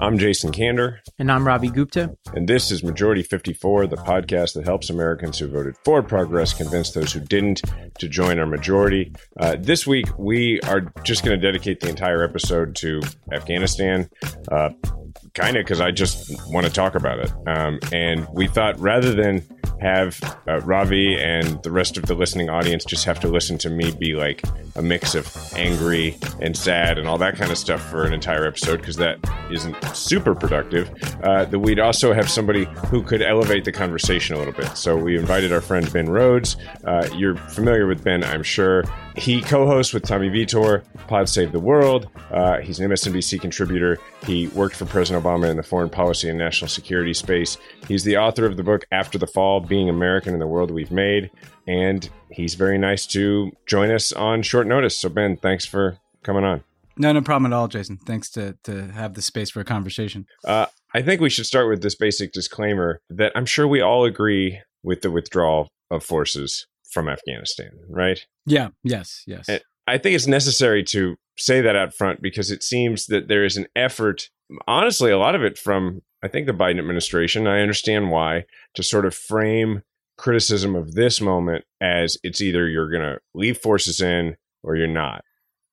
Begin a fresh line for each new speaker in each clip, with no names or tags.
I'm Jason Kander.
And I'm Ravi Gupta.
And this is Majority 54, the podcast that helps Americans who voted for progress convince those who didn't to join our majority. Uh, this week, we are just going to dedicate the entire episode to Afghanistan. Uh, kind of because I just want to talk about it. Um, and we thought rather than have uh, Ravi and the rest of the listening audience just have to listen to me be like a mix of angry and sad and all that kind of stuff for an entire episode because that isn't super productive, uh, that we'd also have somebody who could elevate the conversation a little bit. So we invited our friend Ben Rhodes. Uh, you're familiar with Ben, I'm sure. He co hosts with Tommy Vitor, Pod Save the World. Uh, he's an MSNBC contributor. He worked for President Obama in the foreign policy and national security space. He's the author of the book After the Fall Being American in the World We've Made. And he's very nice to join us on short notice. So, Ben, thanks for coming on.
No, no problem at all, Jason. Thanks to, to have the space for a conversation.
Uh, I think we should start with this basic disclaimer that I'm sure we all agree with the withdrawal of forces from Afghanistan, right?
Yeah, yes, yes. And
I think it's necessary to say that out front because it seems that there is an effort, honestly, a lot of it from, I think, the Biden administration. I understand why, to sort of frame criticism of this moment as it's either you're going to leave forces in or you're not.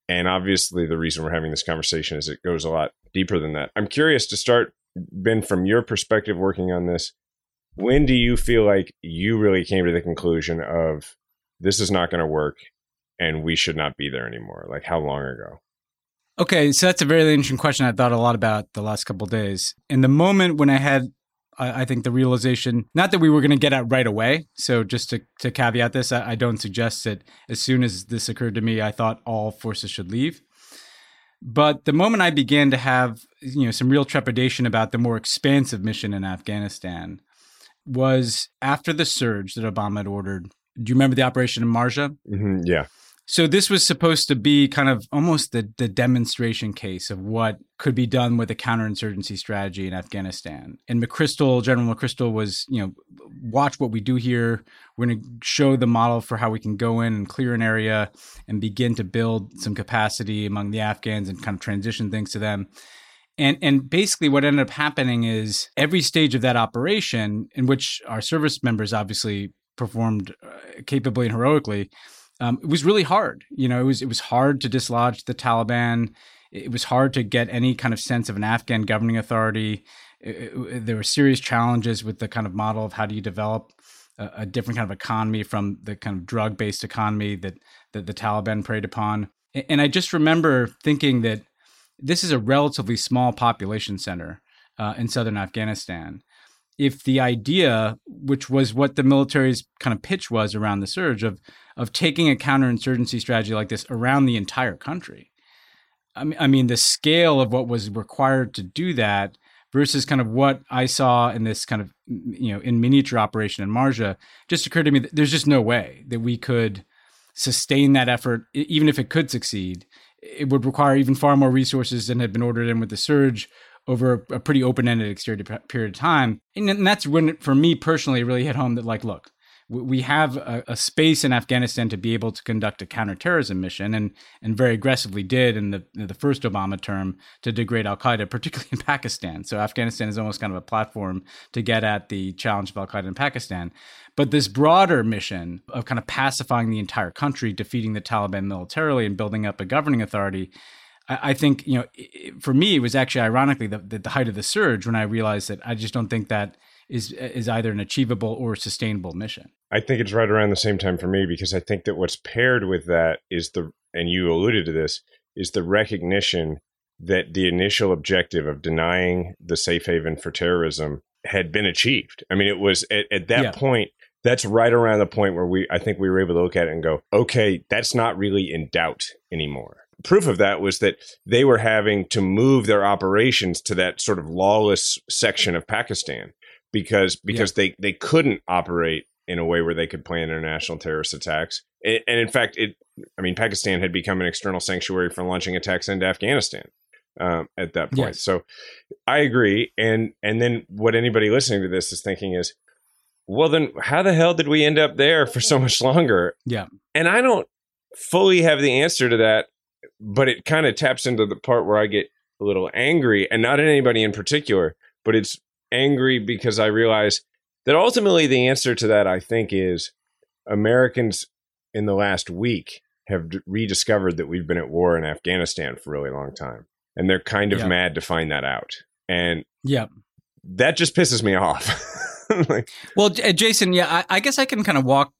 And obviously, the reason we're having this conversation is it goes a lot deeper than that. I'm curious to start, Ben, from your perspective working on this, when do you feel like you really came to the conclusion of this is not going to work and we should not be there anymore? Like how long ago?
Okay, so that's a very interesting question. I thought a lot about the last couple days. In the moment when I had, I think the realization, not that we were going to get out right away. So just to, to caveat this, I, I don't suggest that as soon as this occurred to me, I thought all forces should leave. But the moment I began to have, you know, some real trepidation about the more expansive mission in Afghanistan, was after the surge that Obama had ordered. Do you remember the operation in Marja?
Mm-hmm, yeah.
So this was supposed to be kind of almost the, the demonstration case of what could be done with a counterinsurgency strategy in Afghanistan. And McChrystal, General McChrystal, was you know, watch what we do here. We're going to show the model for how we can go in and clear an area and begin to build some capacity among the Afghans and kind of transition things to them. And and basically what ended up happening is every stage of that operation in which our service members obviously performed uh, capably and heroically um, it was really hard. You know, it was it was hard to dislodge the Taliban. It was hard to get any kind of sense of an Afghan governing authority. It, it, there were serious challenges with the kind of model of how do you develop a, a different kind of economy from the kind of drug based economy that that the Taliban preyed upon. And I just remember thinking that this is a relatively small population center uh, in southern Afghanistan. If the idea, which was what the military's kind of pitch was around the surge of of taking a counterinsurgency strategy like this around the entire country, I mean, I mean the scale of what was required to do that versus kind of what I saw in this kind of you know in miniature operation in Marja just occurred to me that there's just no way that we could sustain that effort even if it could succeed it would require even far more resources than had been ordered in with the surge over a pretty open-ended extended period of time. And that's when, for me personally, really hit home that like, look, we have a, a, space in Afghanistan to be able to conduct a counterterrorism mission, and and very aggressively did in the the first Obama term to degrade Al Qaeda, particularly in Pakistan. So Afghanistan is almost kind of a platform to get at the challenge of Al Qaeda in Pakistan. But this broader mission of kind of pacifying the entire country, defeating the Taliban militarily, and building up a governing authority. I think you know, for me, it was actually ironically the, the height of the surge when I realized that I just don't think that is is either an achievable or sustainable mission.
I think it's right around the same time for me because I think that what's paired with that is the and you alluded to this is the recognition that the initial objective of denying the safe haven for terrorism had been achieved. I mean, it was at, at that yeah. point that's right around the point where we I think we were able to look at it and go, okay, that's not really in doubt anymore. Proof of that was that they were having to move their operations to that sort of lawless section of Pakistan because because yeah. they they couldn't operate in a way where they could plan international terrorist attacks. And, and in fact, it I mean Pakistan had become an external sanctuary for launching attacks into Afghanistan. Um, at that point. Yes. So I agree. And and then what anybody listening to this is thinking is, well, then how the hell did we end up there for so much longer?
Yeah.
And I don't fully have the answer to that, but it kind of taps into the part where I get a little angry, and not at anybody in particular, but it's angry because I realize that ultimately the answer to that, I think, is Americans in the last week have rediscovered that we've been at war in Afghanistan for a really long time. And they're kind of
yep.
mad to find that out. And
yeah,
that just pisses me
off. like, well, Jason, yeah, I, I, guess I can kind of walk.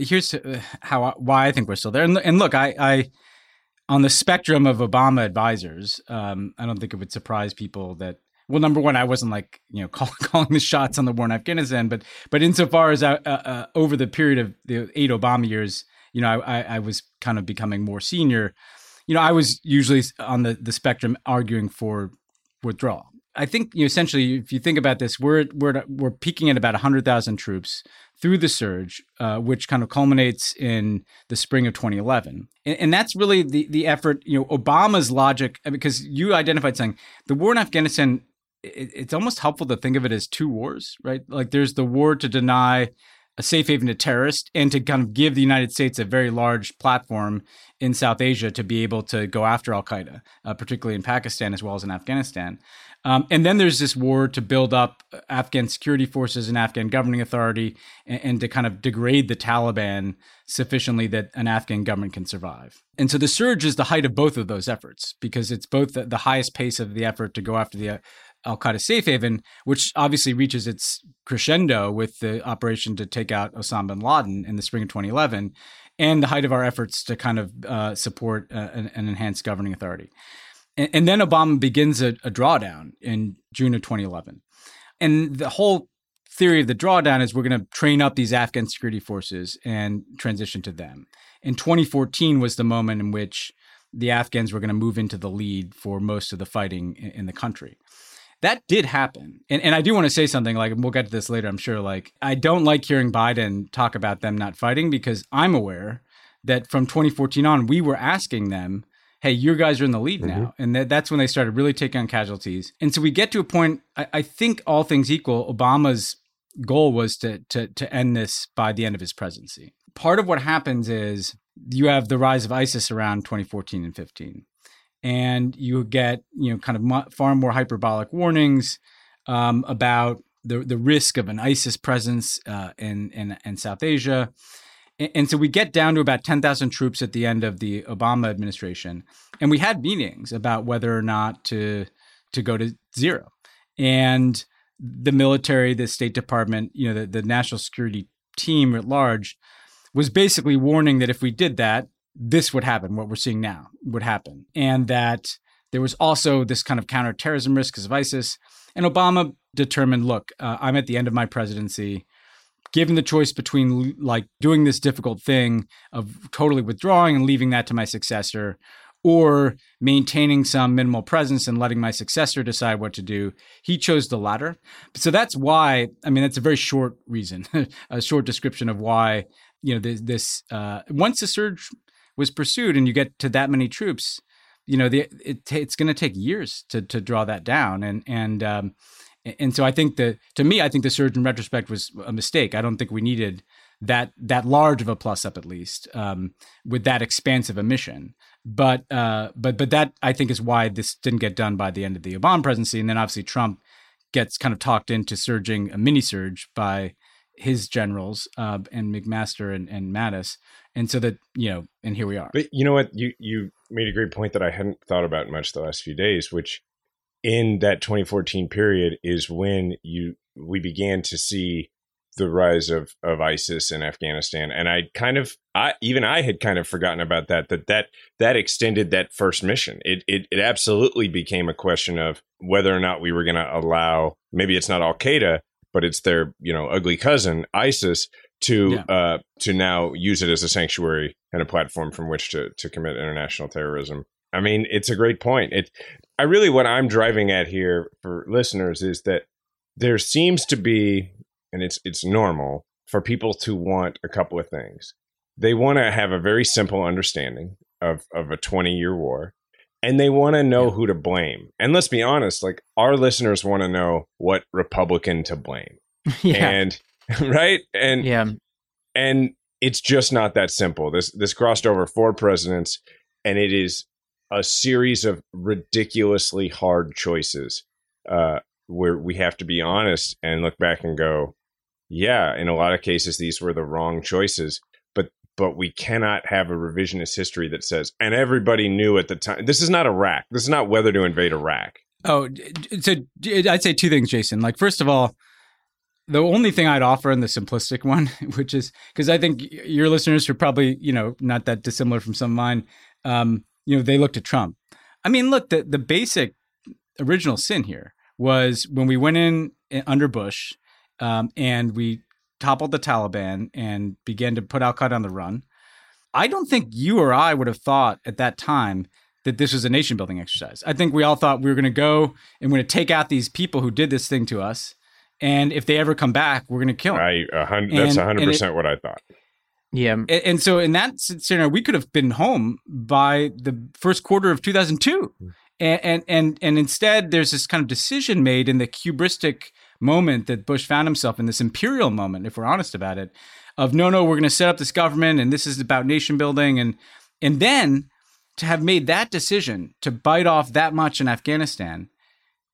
Here's uh, how why I think we're still there. And, and look, I, I on the spectrum of Obama advisors, um, I don't think it would surprise people that well, number one, I wasn't like you know call, calling the shots on the war in Afghanistan, but but insofar as I, uh, uh, uh, over the period of the eight Obama years, you know, I, I, I, was kind of becoming more senior. You know, I was usually on the the spectrum arguing for withdrawal. I think you know, essentially, if you think about this, we're we're we're peaking at about hundred thousand troops through the surge, uh, which kind of culminates in the spring of 2011, and, and, that's really the the effort. You know, Obama's logic because you identified saying the war in Afghanistan it, it's almost helpful to think of it as two wars, right? Like there's the war to deny a safe haven to terrorists and to kind of give the United States a very large platform in South Asia to be able to go after Al Qaeda, uh, particularly in Pakistan as well as in Afghanistan. Um, and then there's this war to build up uh, Afghan security forces and Afghan governing authority and, and, to kind of degrade the Taliban sufficiently that an Afghan government can survive. And so the surge is the height of both of those efforts because it's both the, the highest pace of the effort to go after the, uh, Al Qaeda safe haven, which obviously reaches its crescendo with the operation to take out Osama bin Laden in the spring of 2011, and the height of our efforts to kind of uh, support uh, an, an, enhanced governing authority. And, and then Obama begins a, a drawdown in June of 2011. And the whole theory of the drawdown is we're going to train up these Afghan security forces and transition to them. And 2014 was the moment in which the Afghans were going to move into the lead for most of the fighting in the country that did happen. And, and I do want to say something like, we'll get to this later, I'm sure. Like, I don't like hearing Biden talk about them not fighting because I'm aware that from 2014 on, we were asking them, hey, your guys are in the lead mm-hmm. now. And that, that's when they started really taking on casualties. And so we get to a point, I, I think all things equal, Obama's goal was to, to, to end this by the end of his presidency. Part of what happens is you have the rise of ISIS around 2014 and 15 and you get you know kind of far more hyperbolic warnings um, about the the risk of an ISIS presence uh, in, in in South Asia. And, and so we get down to about 10,000 troops at the end of the Obama administration. And we had meetings about whether or not to, to go to zero. And the military, the State Department, you know, the, the national security team at large was basically warning that if we did that, this would happen, what we're seeing now would happen. And that there was also this kind of counterterrorism risk because of ISIS. And Obama determined look, uh, I'm at the end of my presidency. Given the choice between like doing this difficult thing of totally withdrawing and leaving that to my successor, or maintaining some minimal presence and letting my successor decide what to do. He chose the latter. So that's why, I mean, that's a very short reason, a short description of why, you know, this, this uh, once the surge was pursued and you get to that many troops, you know, the, it, it's going to take years to, to draw that down. And, and, um, and so I think that to me, I think the surge in retrospect was a mistake. I don't think we needed that that large of a plus up at least um, with that expansive mission. But uh, but but that I think is why this didn't get done by the end of the Obama presidency, and then obviously Trump gets kind of talked into surging a mini surge by his generals uh, and McMaster and, and Mattis. And so that, you know, and here we are.
But you know what? You, you made a great point that I hadn't thought about much the last few days, which in that 2014 period is when you we began to see the rise of of ISIS in Afghanistan and I kind of I even I had kind of forgotten about that that that that extended that first mission it it, it absolutely became a question of whether or not we were going to allow maybe it's not al-Qaeda but it's their you know ugly cousin ISIS to yeah. uh, to now use it as a sanctuary and a platform from which to to commit international terrorism. I mean, it's a great point. It, I really, what I'm driving at here for listeners is that there seems to be, and it's it's normal for people to want a couple of things. They want to have a very simple understanding of of a 20 year war and they want to know yeah. who to blame. And let's be honest, like our listeners want to know what Republican to blame. yeah. And right? And
yeah.
And it's just not that simple. This this crossed over four presidents and it is a series of ridiculously hard choices. Uh where we have to be honest and look back and go, yeah, in a lot of cases these were the wrong choices but we cannot have a revisionist history that says, and everybody knew at the time. This is not Iraq. This is not whether to invade Iraq.
Oh, so I'd say two things, Jason. Like, first of all, the only thing I'd offer in the simplistic one, which is because I think your listeners are probably, you know, not that dissimilar from some of mine. Um, you know, they looked at Trump. I mean, look, the, the basic original sin here was when we went in eh, under Bush um, and we toppled the Taliban and began to put Al Qaeda on the run. I don't think you or I would have thought at that time that this was a nation building exercise. I think we all thought we were going to go and we're going to take out these people who did this thing to us. And if they ever come back, we're going to kill them. I, a and, that's 100%
it, what I thought.
Yeah. And, and, so in that scenario, we could have been home by the first quarter of 2002. Mm. And, and, and, and instead, there's this kind of decision made in the hubristic – moment that Bush found himself in, this imperial moment, if we're honest about it, of no, no, we're going to set up this government and this is about nation building. And, and then to have made that decision to bite off that much in Afghanistan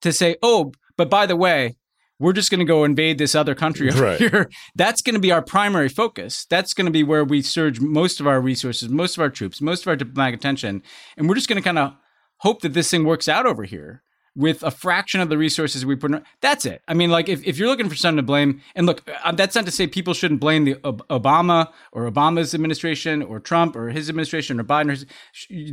to say, oh, but by the way, we're just going to go invade this other country over right. here. That's going to be our primary focus. That's going to be where we surge most of our resources, most of our troops, most of our diplomatic attention. And we're just going to kind of hope that this thing works out over here with a fraction of the resources we put in. That's it. I mean, like, if, if you're looking for someone to blame, and look, uh, um, that's not to say people shouldn't blame the Obama or Obama's administration or Trump or his administration or Biden.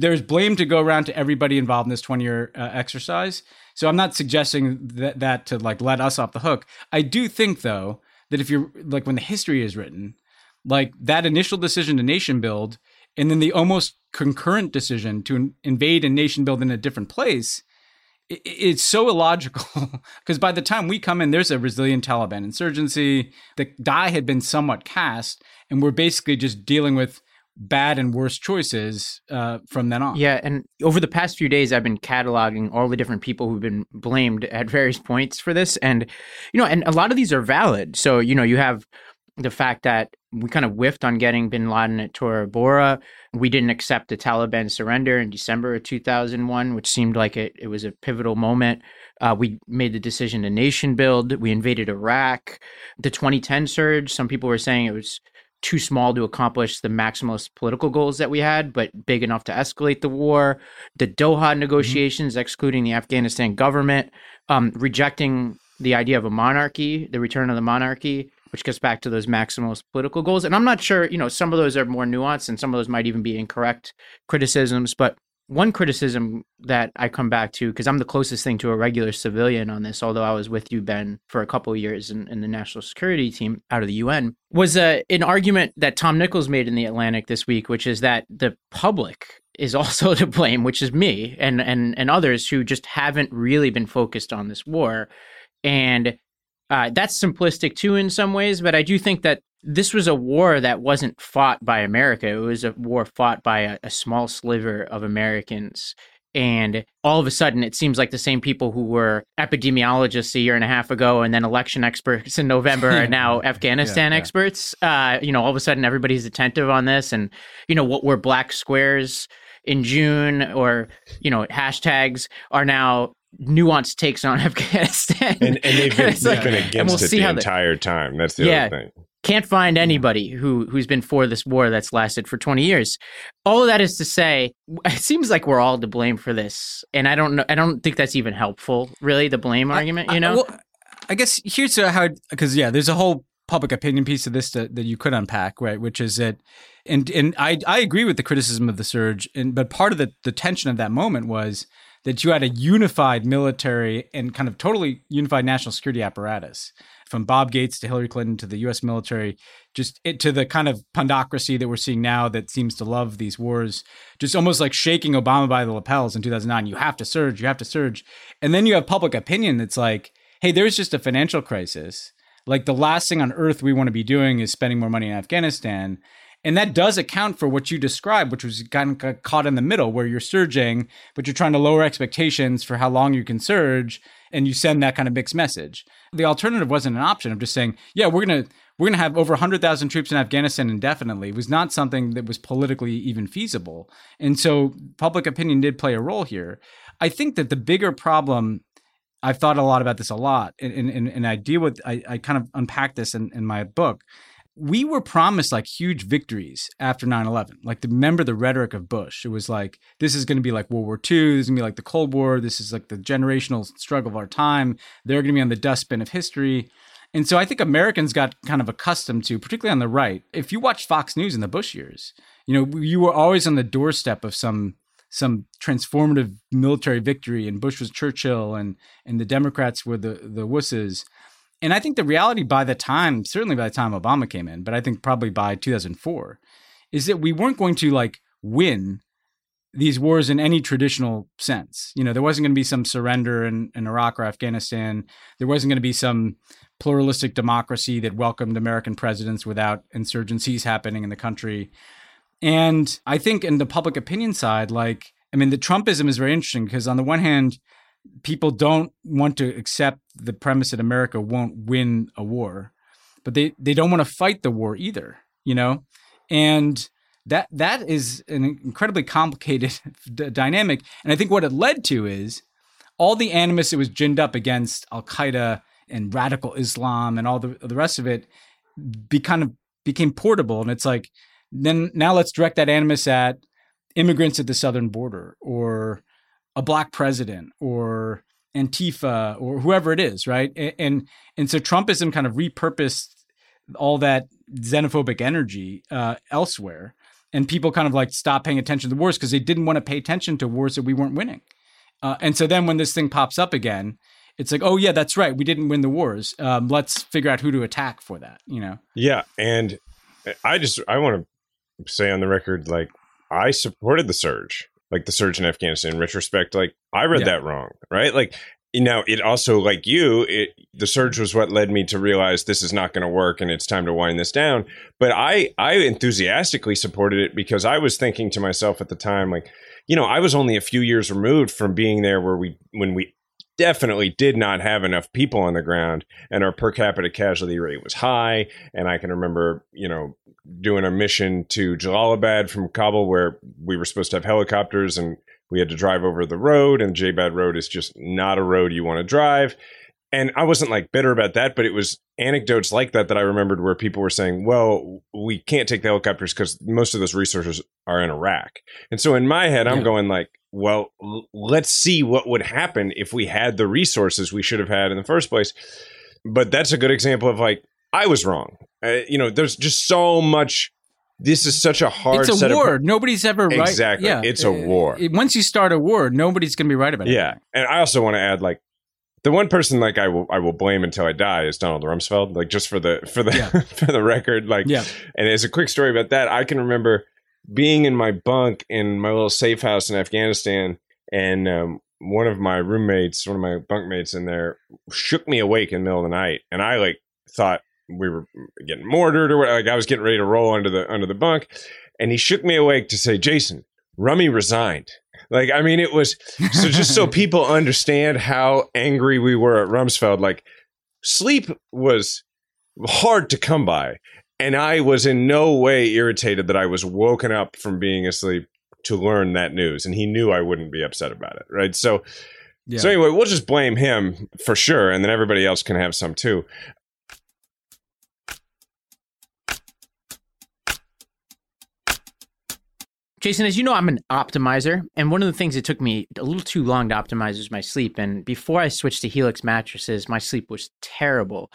there's blame to go around to everybody involved in this 20 year uh, exercise. So I'm not suggesting that, that to like let us off the hook. I do think, though, that if you're like when the history is written, like that initial decision to nation build and then the almost concurrent decision to invade and nation build in a different place it's so illogical because by the time we come in, there's a resilient Taliban insurgency. The die had been somewhat cast, and we're basically just dealing with bad and worse choices uh, from then on.
Yeah, and over the past few days, I've been cataloging all the different people who've been blamed at various points for this, and you know, and a lot of these are valid. So you know, you have the fact that we kind of whiffed on getting bin Laden at Tora Bora. We didn't accept the Taliban surrender in December of 2001, which seemed like it, it was a pivotal moment. Uh, we made the decision to nation build. We invaded Iraq. The 2010 surge, some people were saying it was too small to accomplish the maximalist political goals that we had, but big enough to escalate the war. The Doha mm-hmm. negotiations, mm-hmm. excluding the Afghanistan government, um, rejecting the idea of a monarchy, the return of the monarchy, which gets back to those maximalist political goals. And I'm not sure, you know, some of those are more nuanced and some of those might even be incorrect criticisms. But one criticism that I come back to, because I'm the closest thing to a regular civilian on this, although I was with you, Ben, for a couple years in, in the national security team out of the UN, was uh, an argument that Tom Nichols made in The Atlantic this week, which is that the public is also to blame, which is me and, and, and others who just haven't really been focused on this war. And uh, that's simplistic too in some ways, but I do think that this was a war that wasn't fought by America. It was a war fought by a, a small sliver of Americans. And all of a sudden, it seems like the same people who were epidemiologists a year and a half ago and then election experts in November are now Afghanistan yeah, yeah. experts. Uh, you know, all of a sudden, everybody's attentive on this. And, you know, what were black squares in June or, you know, hashtags are now nuanced takes on Afghanistan. And,
and they've, been, and they've like, been against and we'll it the entire time. That's the yeah, other thing.
Can't find anybody who who's been for this war that's lasted for 20 years. All that is to say, it seems like we're all to blame for this, and I don't know. I don't think that's even helpful, really. The blame I, argument, I, you know.
Well, I guess here's how because yeah, there's a whole public opinion piece of this that, that you could unpack, right? Which is that, and and I I agree with the criticism of the surge, and but part of the the tension of that moment was that you had a unified military and kind of totally unified national security apparatus from Bob Gates to Hillary Clinton to the US military, just it, to the kind of pundocracy that we're seeing now that seems to love these wars, just almost like shaking Obama by the lapels in 2009. You have to surge, you have to surge. And then you have public opinion that's like, hey, there's just a financial crisis. Like the last thing on earth we want to be doing is spending more money in Afghanistan. And that does account for what you described, which was kind of caught in the middle where you're surging, but you're trying to lower expectations for how long you can surge and you send that kind of mixed message. The alternative wasn't an option of just saying, yeah, we're going to we're going to have over 100,000 troops in Afghanistan indefinitely. It was not something that was politically even feasible. And so public opinion did play a role here. I think that the bigger problem I've thought a lot about this a lot, and and, and I deal with I, I kind of unpack this in, in my book we were promised like huge victories after 9-11 like the, remember the rhetoric of bush it was like this is going to be like world war ii this is going to be like the cold war this is like the generational struggle of our time they're going to be on the dustbin of history and so i think americans got kind of accustomed to particularly on the right if you watch fox news in the bush years you know you were always on the doorstep of some some transformative military victory and bush was churchill and and the democrats were the the wusses and I think the reality by the time, certainly by the time Obama came in, but I think probably by 2004, is that we weren't going to like win these wars in any traditional sense. You know, there wasn't going to be some surrender in, in Iraq or Afghanistan. There wasn't going to be some pluralistic democracy that welcomed American presidents without insurgencies happening in the country. And I think in the public opinion side, like, I mean, the Trumpism is very interesting because on the one hand, people don't want to accept the premise that America won't win a war, but they, they don't want to fight the war either, you know? And that that is an incredibly complicated d- dynamic. And I think what it led to is all the animus that was ginned up against Al Qaeda and radical Islam and all the, the rest of it be kind of became portable. And it's like, then now let's direct that animus at immigrants at the southern border or a black president or Antifa or whoever it is, right? And, and so Trumpism kind of repurposed all that xenophobic energy uh, elsewhere, and people kind of like stopped paying attention to the wars because they didn't want to pay attention to wars that we weren't winning. Uh, and so then when this thing pops up again, it's like, oh yeah, that's right, we didn't win the wars. Um, let's figure out who to attack for that, you know?
Yeah, and uh, I just I want to say on the record, like I supported the surge like the surge in Afghanistan in retrospect, like I read yeah. that wrong, right? Like you know, it also like you, it the surge was what led me to realize this is not going to work and it's time to wind this down. But I I enthusiastically supported it because I was thinking to myself at the time like you know, I was only a few years removed from being there where we when we definitely did not have enough people on the ground and our per capita casualty rate was high and i can remember you know doing a mission to jalalabad from kabul where we were supposed to have helicopters and we had to drive over the road and jbad road is just not a road you want to drive and I wasn't like bitter about that, but it was anecdotes like that that I remembered where people were saying, "Well, we can't take the helicopters because most of those resources are in Iraq." And so in my head, I'm going like, "Well, l- let's see what would happen if we had the resources we should have had in the first place." But that's a good example of like I was wrong. Uh, you know, there's just so much. This is such a hard.
It's a set war.
Of,
Nobody's ever right.
Exactly. Yeah. It's a war.
Once you start a war, nobody's going to be right about it.
Yeah, and I also want to add like the one person like I will I will blame until I die is Donald Rumsfeld. Like just for the for the yeah. for the record, like yeah. And as a quick story about that, I can remember being in my bunk in my little safe house in Afghanistan, and um, one of my roommates, one of my bunkmates in there, shook me awake in the middle of the night, and I like thought we were getting mortared or Like I was getting ready to roll under the under the bunk, and he shook me awake to say, "Jason, Rummy resigned." Like, I mean, it was so just so people understand how angry we were at Rumsfeld. Like, sleep was hard to come by. And I was in no way irritated that I was woken up from being asleep to learn that news. And he knew I wouldn't be upset about it. Right. So, yeah. so anyway, we'll just blame him for sure. And then everybody else can have some too.
Jason, as you know, I'm an optimizer. And one of the things that took me a little too long to optimize was my sleep. And before I switched to Helix mattresses, my sleep was terrible.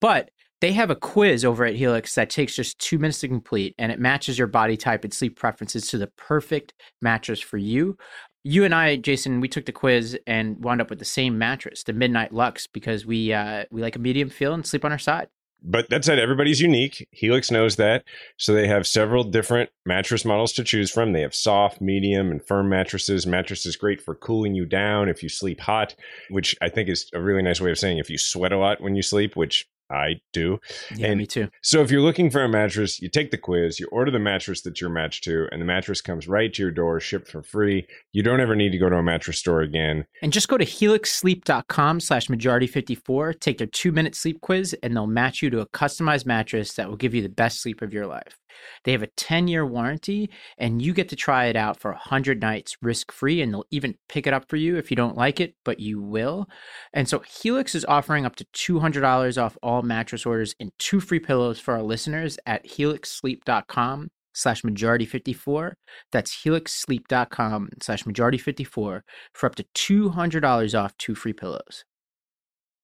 But they have a quiz over at Helix that takes just two minutes to complete and it matches your body type and sleep preferences to the perfect mattress for you. You and I, Jason, we took the quiz and wound up with the same mattress, the Midnight Lux, because we uh, we like a medium feel and sleep on our side
but that said, everybody's unique. Helix knows that. So they have several different mattress models to choose from. They have soft, medium, and firm mattresses. Mattress is great for cooling you down if you sleep hot, which I think is a really nice way of saying if you sweat a lot when you sleep, which I do.
Yeah, and me too.
So if you're looking for a mattress, you take the quiz, you order the mattress that you're matched to, and the mattress comes right to your door, shipped for free. You don't ever need to go to a mattress store again.
And just go to helixsleep.com slash majority54, take their two-minute sleep quiz, and they'll match you to a customized mattress that will give you the best sleep of your life. They have a 10 year warranty, and you get to try it out for 100 nights risk free, and they'll even pick it up for you if you don't like it, but you will. And so Helix is offering up to $200 off all mattress orders and two free pillows for our listeners at helixsleep.com slash majority54. That's helixsleep.com slash majority54 for up to $200 off two free pillows.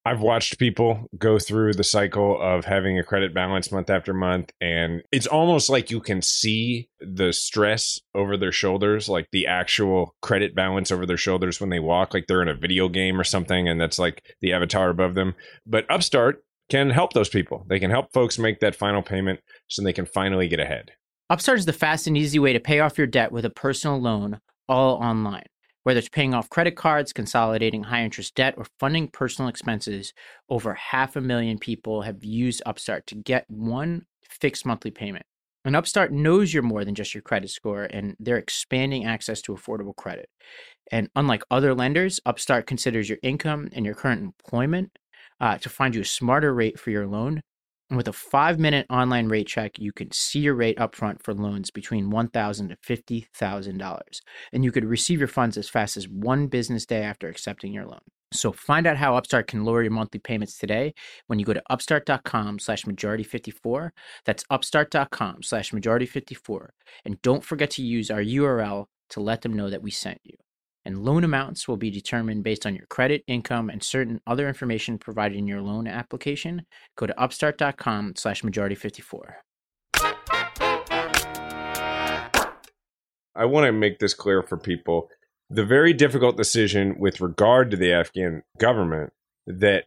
I've watched people go through the cycle of having a credit balance month after month, and it's almost like you can see the stress over their shoulders, like the actual credit balance over their shoulders when they walk, like they're in a video game or something, and that's like the avatar above them. But Upstart can help those people. They can help folks make that final payment so they can finally get ahead.
Upstart is the fast and easy way to pay off your debt with a personal loan all online. Whether it's paying off credit cards, consolidating high interest debt, or funding personal expenses, over half a million people have used Upstart to get one fixed monthly payment. And Upstart knows you're more than just your credit score, and they're expanding access to affordable credit. And unlike other lenders, Upstart considers your income and your current employment uh, to find you a smarter rate for your loan and with a five minute online rate check, you can see your rate upfront for loans between $1,000 to $50,000. And you could receive your funds as fast as one business day after accepting your loan. So find out how Upstart can lower your monthly payments today when you go to upstart.com slash majority54. That's upstart.com slash majority54. And don't forget to use our URL to let them know that we sent you and loan amounts will be determined based on your credit, income, and certain other information provided in your loan application. Go to upstart.com slash majority54.
I want to make this clear for people. The very difficult decision with regard to the Afghan government that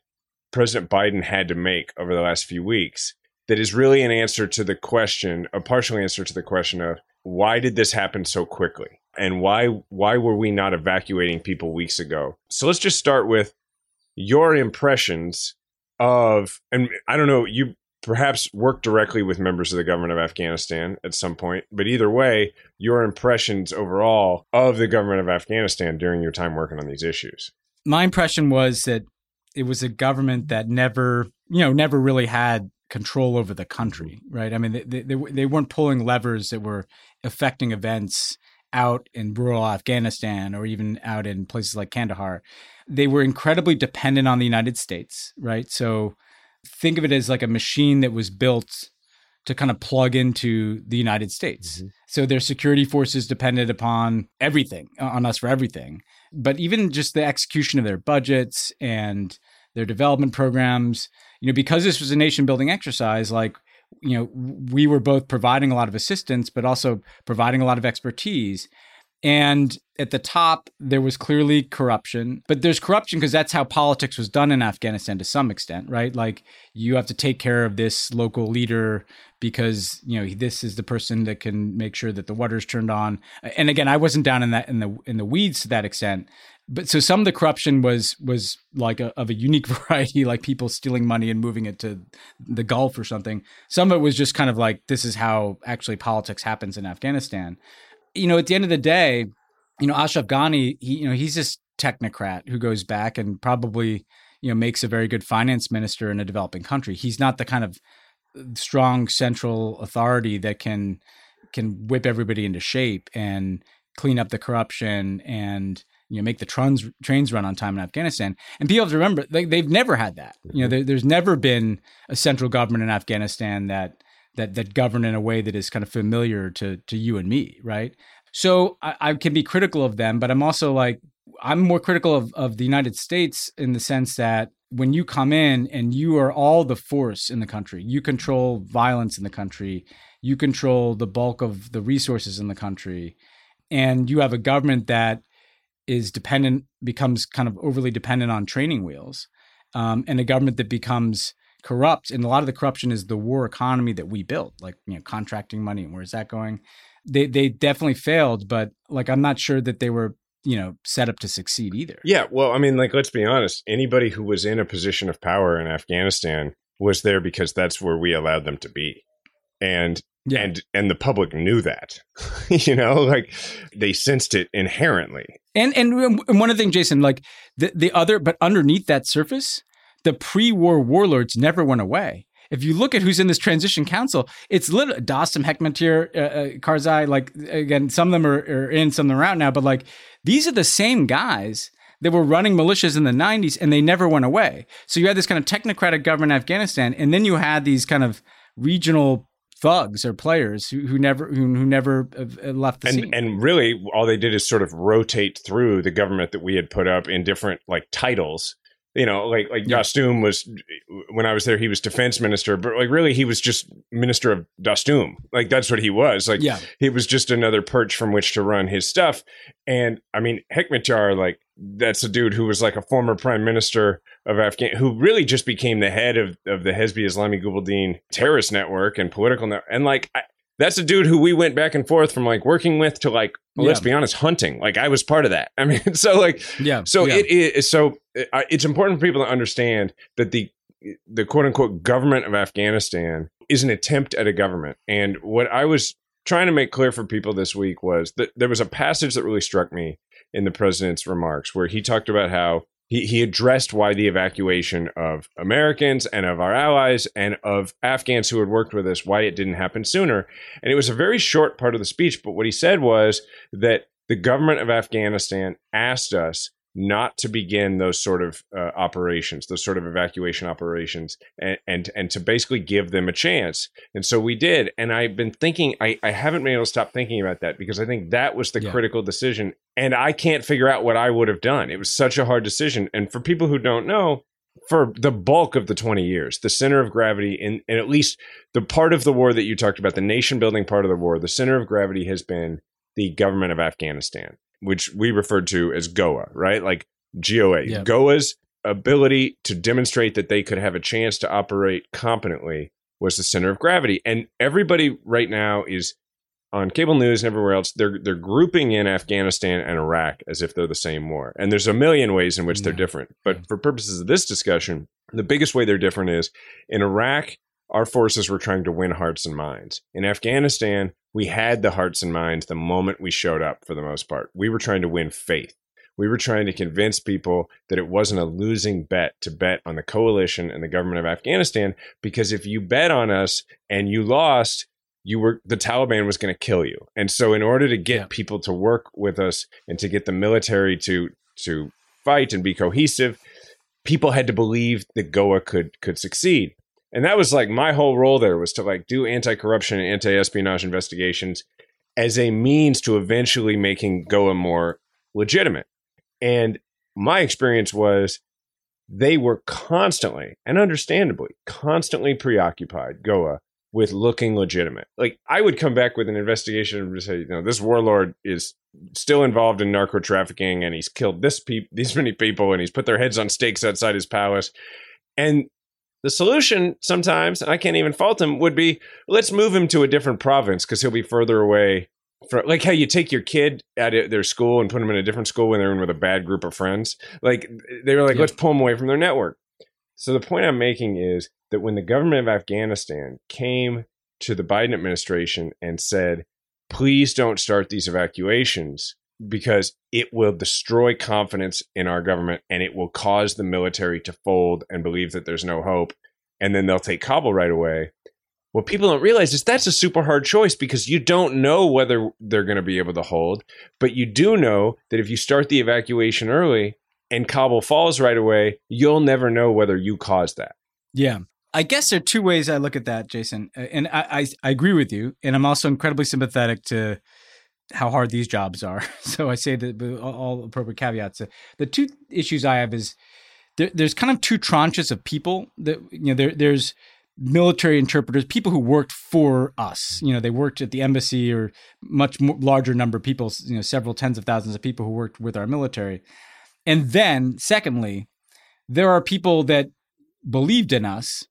President Biden had to make over the last few weeks that is really an answer to the question, a partial answer to the question of why did this happen so quickly? and why why were we not evacuating people weeks ago? So let's just start with your impressions of and I don't know, you perhaps worked directly with members of the government of Afghanistan at some point, but either way, your impressions overall of the government of Afghanistan during your time working on these issues.
My impression was that it was a government that never, you know, never really had control over the country, right? I mean, they, they, they weren't pulling levers that were affecting events out in rural Afghanistan or even out in places like Kandahar, they were incredibly dependent on the United States, right? So think of it as like a machine that was built to kind of plug into the United States. Mm-hmm. So their security forces depended upon everything, on us for everything. But even just the execution of their budgets and their development programs, you know, because this was a nation building exercise, like you know we were both providing a lot of assistance but also providing a lot of expertise and at the top there was clearly corruption but there's corruption because that's how politics was done in afghanistan to some extent right like you have to take care of this local leader because you know this is the person that can make sure that the water's turned on and again i wasn't down in that in the in the weeds to that extent but so some of the corruption was was like a, of a unique variety, like people stealing money and moving it to the Gulf or something. Some of it was just kind of like this is how actually politics happens in Afghanistan. You know, at the end of the day, you know Ashraf Ghani, he, you know he's this technocrat who goes back and probably you know makes a very good finance minister in a developing country. He's not the kind of strong central authority that can can whip everybody into shape and clean up the corruption and you know make the trons, trains run on time in Afghanistan. And people have to remember they, have never had that. You know, mm-hmm. there, there's never been a central government in Afghanistan that that that govern in a way that is kind of familiar to to you and me, right? So I, I can be critical of them, but I'm also like I'm more critical of, of the United States in the sense that when you come in and you are all the force in the country, you control violence in the country, you control the bulk of the resources in the country, and you have a government that is dependent becomes kind of overly dependent on training wheels um, and a government that becomes corrupt and a lot of the corruption is the war economy that we built like you know contracting money and where's that going they they definitely failed but like i'm not sure that they were you know set up to succeed either
yeah well i mean like let's be honest anybody who was in a position of power in afghanistan was there because that's where we allowed them to be and yeah. And and the public knew that. you know, like they sensed it inherently.
And um, and one other thing, Jason, like the, the other but underneath that surface, the pre-war warlords never went away. If you look at who's in this transition council, it's literally Dostum, Hekmatyar, uh, uh, Karzai. Like again, some of them are, are in, some of them are out now. But like these are the same guys that were running militias in the 90s and they never went away. So you had this kind of technocratic government in Afghanistan, and then you had these kind of regional thugs or players who, who never who, who never uh, uh, left the
and,
scene.
And really, all they did is sort of rotate through the government that we had put up in different like titles you know, like like yeah. Dostum was when I was there, he was defense minister, but like really he was just minister of Dostum. Like that's what he was. Like
yeah.
he was just another perch from which to run his stuff. And I mean, Hekmatyar, like that's a dude who was like a former prime minister of Afghan, who really just became the head of, of the Hezbi Islami Gulbuddin terrorist network and political network. And like I, that's a dude who we went back and forth from like working with to like well, yeah. let's be honest hunting like i was part of that i mean so like yeah so yeah. it is so uh, it's important for people to understand that the the quote unquote government of afghanistan is an attempt at a government and what i was trying to make clear for people this week was that there was a passage that really struck me in the president's remarks where he talked about how he, he addressed why the evacuation of Americans and of our allies and of Afghans who had worked with us, why it didn't happen sooner. And it was a very short part of the speech, but what he said was that the government of Afghanistan asked us not to begin those sort of uh, operations, those sort of evacuation operations, and, and and to basically give them a chance. And so we did. And I've been thinking, I, I haven't been able to stop thinking about that because I think that was the yeah. critical decision. And I can't figure out what I would have done. It was such a hard decision. And for people who don't know, for the bulk of the 20 years, the center of gravity, and at least the part of the war that you talked about, the nation building part of the war, the center of gravity has been the government of Afghanistan which we referred to as Goa, right? Like GOA. Yep. Goa's ability to demonstrate that they could have a chance to operate competently was the center of gravity. And everybody right now is on cable news and everywhere else, they're they're grouping in Afghanistan and Iraq as if they're the same war. And there's a million ways in which yeah. they're different. But for purposes of this discussion, the biggest way they're different is in Iraq, our forces were trying to win hearts and minds. In Afghanistan, we had the hearts and minds the moment we showed up for the most part. We were trying to win faith. We were trying to convince people that it wasn't a losing bet to bet on the coalition and the government of Afghanistan because if you bet on us and you lost, you were the Taliban was going to kill you. And so in order to get yeah. people to work with us and to get the military to to fight and be cohesive, people had to believe that Goa could could succeed and that was like my whole role there was to like do anti-corruption and anti-espionage investigations as a means to eventually making goa more legitimate and my experience was they were constantly and understandably constantly preoccupied goa with looking legitimate like i would come back with an investigation and say you know this warlord is still involved in narco trafficking and he's killed this pe- these many people and he's put their heads on stakes outside his palace and the solution sometimes, and I can't even fault him, would be let's move him to a different province because he'll be further away. From, like how you take your kid at their school and put them in a different school when they're in with a bad group of friends. Like they were like, yeah. let's pull them away from their network. So the point I'm making is that when the government of Afghanistan came to the Biden administration and said, please don't start these evacuations, because it will destroy confidence in our government and it will cause the military to fold and believe that there's no hope. And then they'll take Kabul right away. What people don't realize is that's a super hard choice because you don't know whether they're going to be able to hold. But you do know that if you start the evacuation early and Kabul falls right away, you'll never know whether you caused that.
Yeah. I guess there are two ways I look at that, Jason. Uh, and I, I, I agree with you. And I'm also incredibly sympathetic to how hard these jobs are. So I say that all appropriate caveats. The two issues I have is there, there's kind of two tranches of people that you know there, there's military interpreters, people who worked for us. You know, they worked at the embassy or much more, larger number of people. You know, several tens of thousands of people who worked with our military. And then, secondly, there are people that believed in us,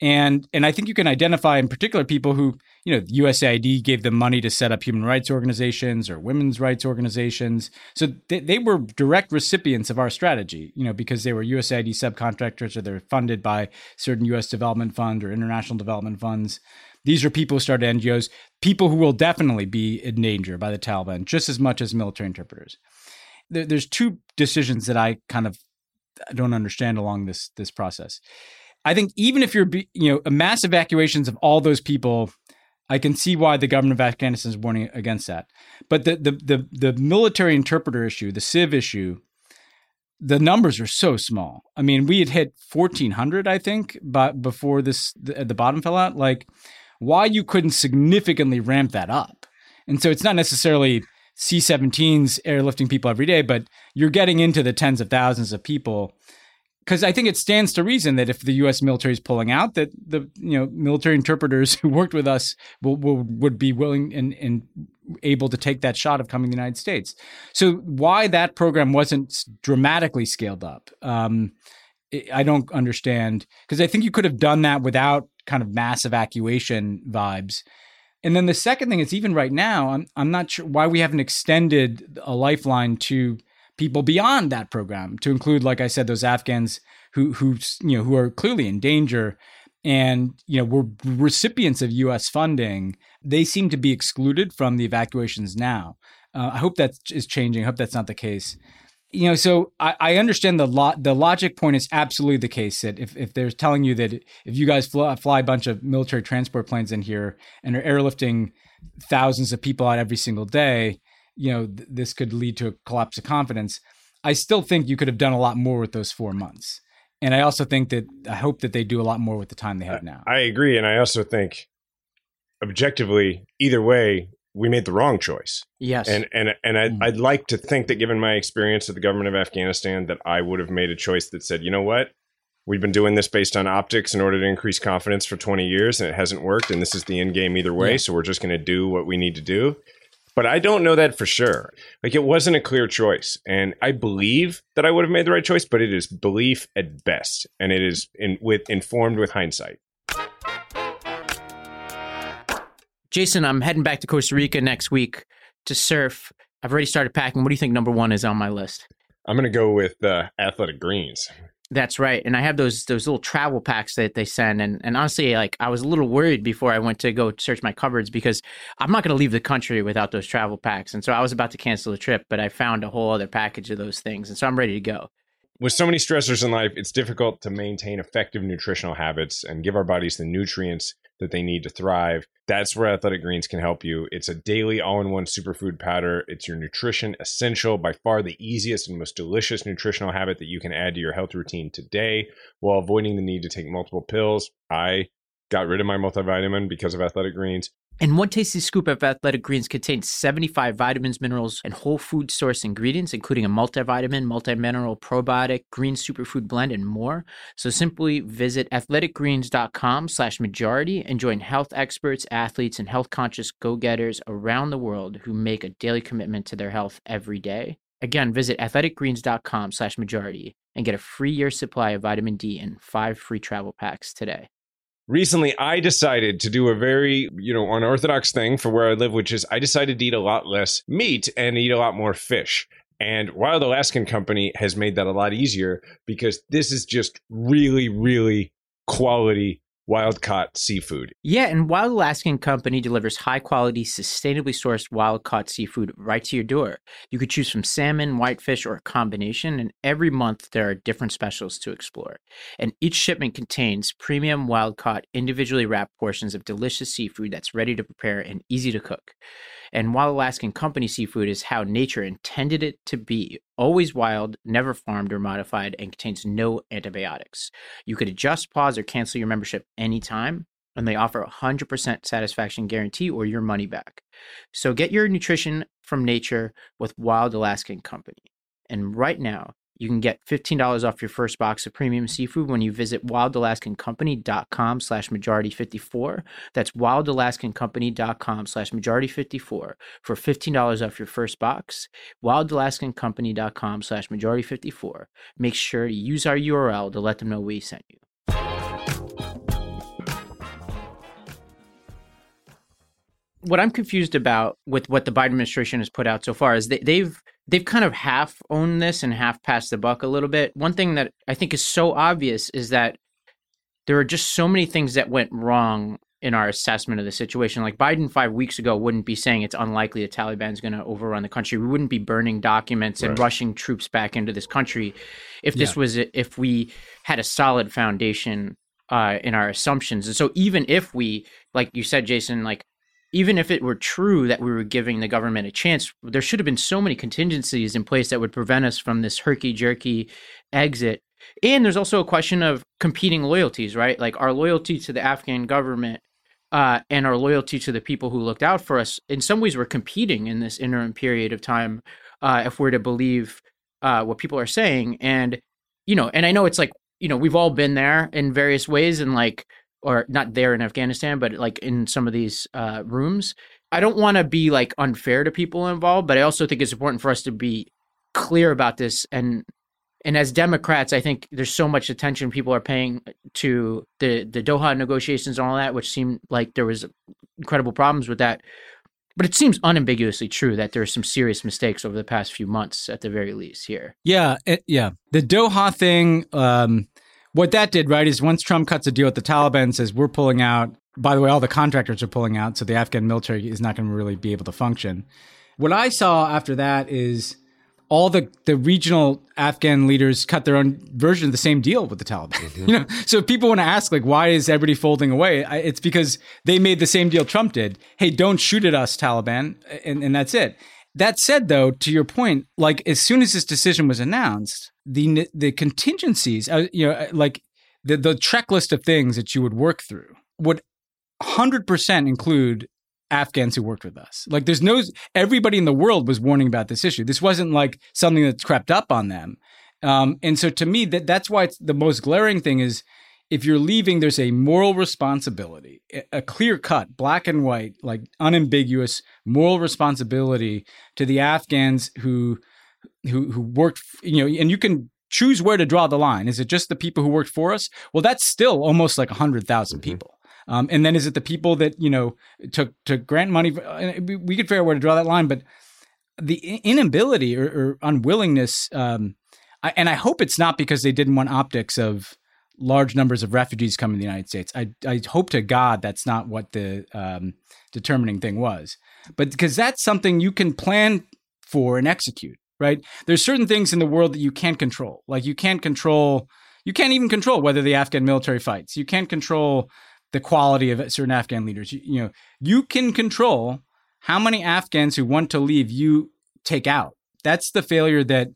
and and I think you can identify in particular people who you know, USAID gave them money to set up human rights organizations or women's rights organizations. So they, they were direct recipients of our strategy, you know, because they were USAID subcontractors or they're funded by certain U.S. development fund or international development funds. These are people who started NGOs, people who will definitely be in danger by the Taliban just as much as military interpreters. There, there's two decisions that I kind of don't understand along this this process. I think even if you're you know a mass evacuations of all those people I can see why the government of Afghanistan is warning against that. But the the the, the military interpreter issue, the SIV issue, the numbers are so small. I mean, we had hit fourteen hundred, I think, but before this the, the bottom fell out. Like, why you couldn't significantly ramp that up? And so it's not necessarily C-17s airlifting people every day, but you're getting into the tens of thousands of people because I think it stands to reason that if the U.S. military is pulling out, that the you know military interpreters who worked with us will, will would be willing and, and able to take that shot of coming to the United States. So why that program wasn't dramatically scaled up, um, I don't understand. Because I think you could have done that without kind of mass evacuation vibes. And then the second thing is even right now, I'm I'm not sure why we haven't extended a lifeline to people beyond that program to include, like I said, those Afghans who who you know who are clearly in danger and you know were recipients of U.S. funding. They seem to be excluded from the evacuations now. Uh, I hope that is changing. I hope that's not the case. You know, so I, I understand the lot. The logic point is absolutely the case that if, if they're telling you that if you guys fly a bunch of military transport planes in here and are airlifting thousands of people out every single day, you know th- this could lead to a collapse of confidence. I still think you could have done a lot more with those four months, and I also think that I hope that they do a lot more with the time they have now.
I agree, and I also think objectively, either way, we made the wrong choice.
Yes,
and and and I'd, mm. I'd like to think that given my experience with the government of Afghanistan, that I would have made a choice that said, you know what, we've been doing this based on optics in order to increase confidence for 20 years and it hasn't worked and this is the end game either way yeah. so we're just going to do what we need to do but I don't know that for sure. Like it wasn't a clear choice. And I believe that I would have made the right choice, but it is belief at best. And it is in, with informed with hindsight.
Jason, I'm heading back to Costa Rica next week to surf. I've already started packing. What do you think number one is on my list?
I'm going to go with uh, athletic greens.
That's right. And I have those those little travel packs that they send and and honestly like I was a little worried before I went to go search my cupboards because I'm not going to leave the country without those travel packs. And so I was about to cancel the trip, but I found a whole other package of those things and so I'm ready to go.
With so many stressors in life, it's difficult to maintain effective nutritional habits and give our bodies the nutrients that they need to thrive. That's where Athletic Greens can help you. It's a daily all in one superfood powder. It's your nutrition essential, by far the easiest and most delicious nutritional habit that you can add to your health routine today while avoiding the need to take multiple pills. I got rid of my multivitamin because of Athletic Greens.
And one tasty scoop of athletic greens contains 75 vitamins, minerals, and whole food source ingredients, including a multivitamin, multimineral, probiotic, green superfood blend, and more. So simply visit athleticgreens.com slash majority and join health experts, athletes, and health conscious go-getters around the world who make a daily commitment to their health every day. Again, visit athleticgreens.com slash majority and get a free year supply of vitamin D and five free travel packs today
recently I decided to do a very, you know, unorthodox thing for where I live, which is I decided to eat a lot less meat and eat a lot more fish. And Wild Alaskan Company has made that a lot easier because this is just really, really quality wild caught seafood.
Yeah, and Wild Alaskan Company delivers high quality, sustainably sourced wild caught seafood right to your door. You could choose from salmon, whitefish, or a combination, and every month there are different specials to explore. And each shipment contains premium wild caught, individually wrapped portions of delicious seafood that's ready to prepare and easy to cook. And Wild Alaskan Company seafood is how nature intended it to be always wild, never farmed or modified, and contains no antibiotics. You could adjust, pause, or cancel your membership anytime, and they offer a 100% satisfaction guarantee or your money back. So get your nutrition from nature with Wild Alaskan Company. And right now, you can get $15 off your first box of premium seafood when you visit wildalaskancompany.com slash majority54. That's wildalaskancompany.com slash majority54 for $15 off your first box. wildalaskancompany.com slash majority54. Make sure to use our URL to let them know we sent you. What I'm confused about with what the Biden administration has put out so far is they, they've – they've kind of half owned this and half passed the buck a little bit. One thing that I think is so obvious is that there are just so many things that went wrong in our assessment of the situation. Like Biden five weeks ago wouldn't be saying it's unlikely the Taliban's going to overrun the country. We wouldn't be burning documents right. and rushing troops back into this country if this yeah. was if we had a solid foundation uh, in our assumptions. And so even if we, like you said, Jason, like even if it were true that we were giving the government a chance, there should have been so many contingencies in place that would prevent us from this herky jerky exit. And there's also a question of competing loyalties, right? Like our loyalty to the Afghan government uh, and our loyalty to the people who looked out for us. In some ways, we're competing in this interim period of time, uh, if we're to believe uh, what people are saying. And, you know, and I know it's like, you know, we've all been there in various ways and like, or not there in Afghanistan, but like in some of these uh, rooms. I don't want to be like unfair to people involved, but I also think it's important for us to be clear about this and and as Democrats, I think there's so much attention people are paying to the the Doha negotiations and all that, which seemed like there was incredible problems with that. But it seems unambiguously true that there are some serious mistakes over the past few months, at the very least. Here,
yeah, it, eh, yeah, the Doha thing. Um, what that did, right, is once Trump cuts a deal with the Taliban and says, we're pulling out, by the way, all the contractors are pulling out, so the Afghan military is not going to really be able to function. What I saw after that is all the, the regional Afghan leaders cut their own version of the same deal with the Taliban. Mm-hmm. You know, mm-hmm. so people want to ask like, why is everybody folding away? it's because they made the same deal Trump did. Hey, don't shoot at us, Taliban, and, and that's it. That said, though, to your point, like as soon as this decision was announced, the the contingencies, uh, you know, uh, like the the checklist of things that you would work through would 100% include Afghans who worked with us. Like there's no everybody in the world was warning about this issue. This wasn't like something that's crept up on them. Um, and so to me that that's why it's the most glaring thing is if you're leaving, there's a moral responsibility, a clear cut, black and white, like unambiguous moral responsibility to the Afghans who who who worked, you know, and you can choose where to draw the line. Is it just the people who worked for us? Well, that's still almost like 100,000 mm-hmm. people. Um, and then is it the people that, you know, took to grant money? Uh, we could figure out where to draw that line, but the inability or, or unwillingness, um, I, and I hope it's not because they didn't want optics of large numbers of refugees come to the United States. I, I hope to God that's not what the um, determining thing was, but because that's something you can plan for and execute, right? There's certain things in the world that you can't control. Like you can't control, you can't even control whether the Afghan military fights. You can't control the quality of certain Afghan leaders. You, you know, you can control how many Afghans who want to leave you take out. That's the failure that,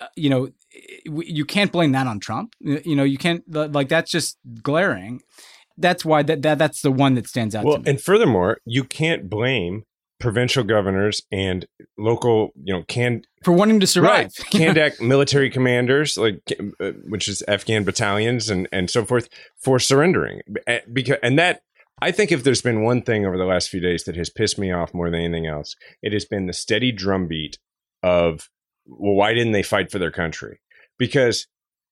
uh, you know, Eh, you can't blame that on Trump. You know, you can't like that's just glaring. That's why that, that that's the one that stands out. Well,
and furthermore, you can't blame provincial governors and local, you know, can
for wanting to survive. Right,
Kandak military commanders, like eh, which is Afghan battalions and and so forth, for surrendering eh, because and that I think if there's been one thing over the last few days that has pissed me off more than anything else, it has been the steady drumbeat of well, why didn't they fight for their country? because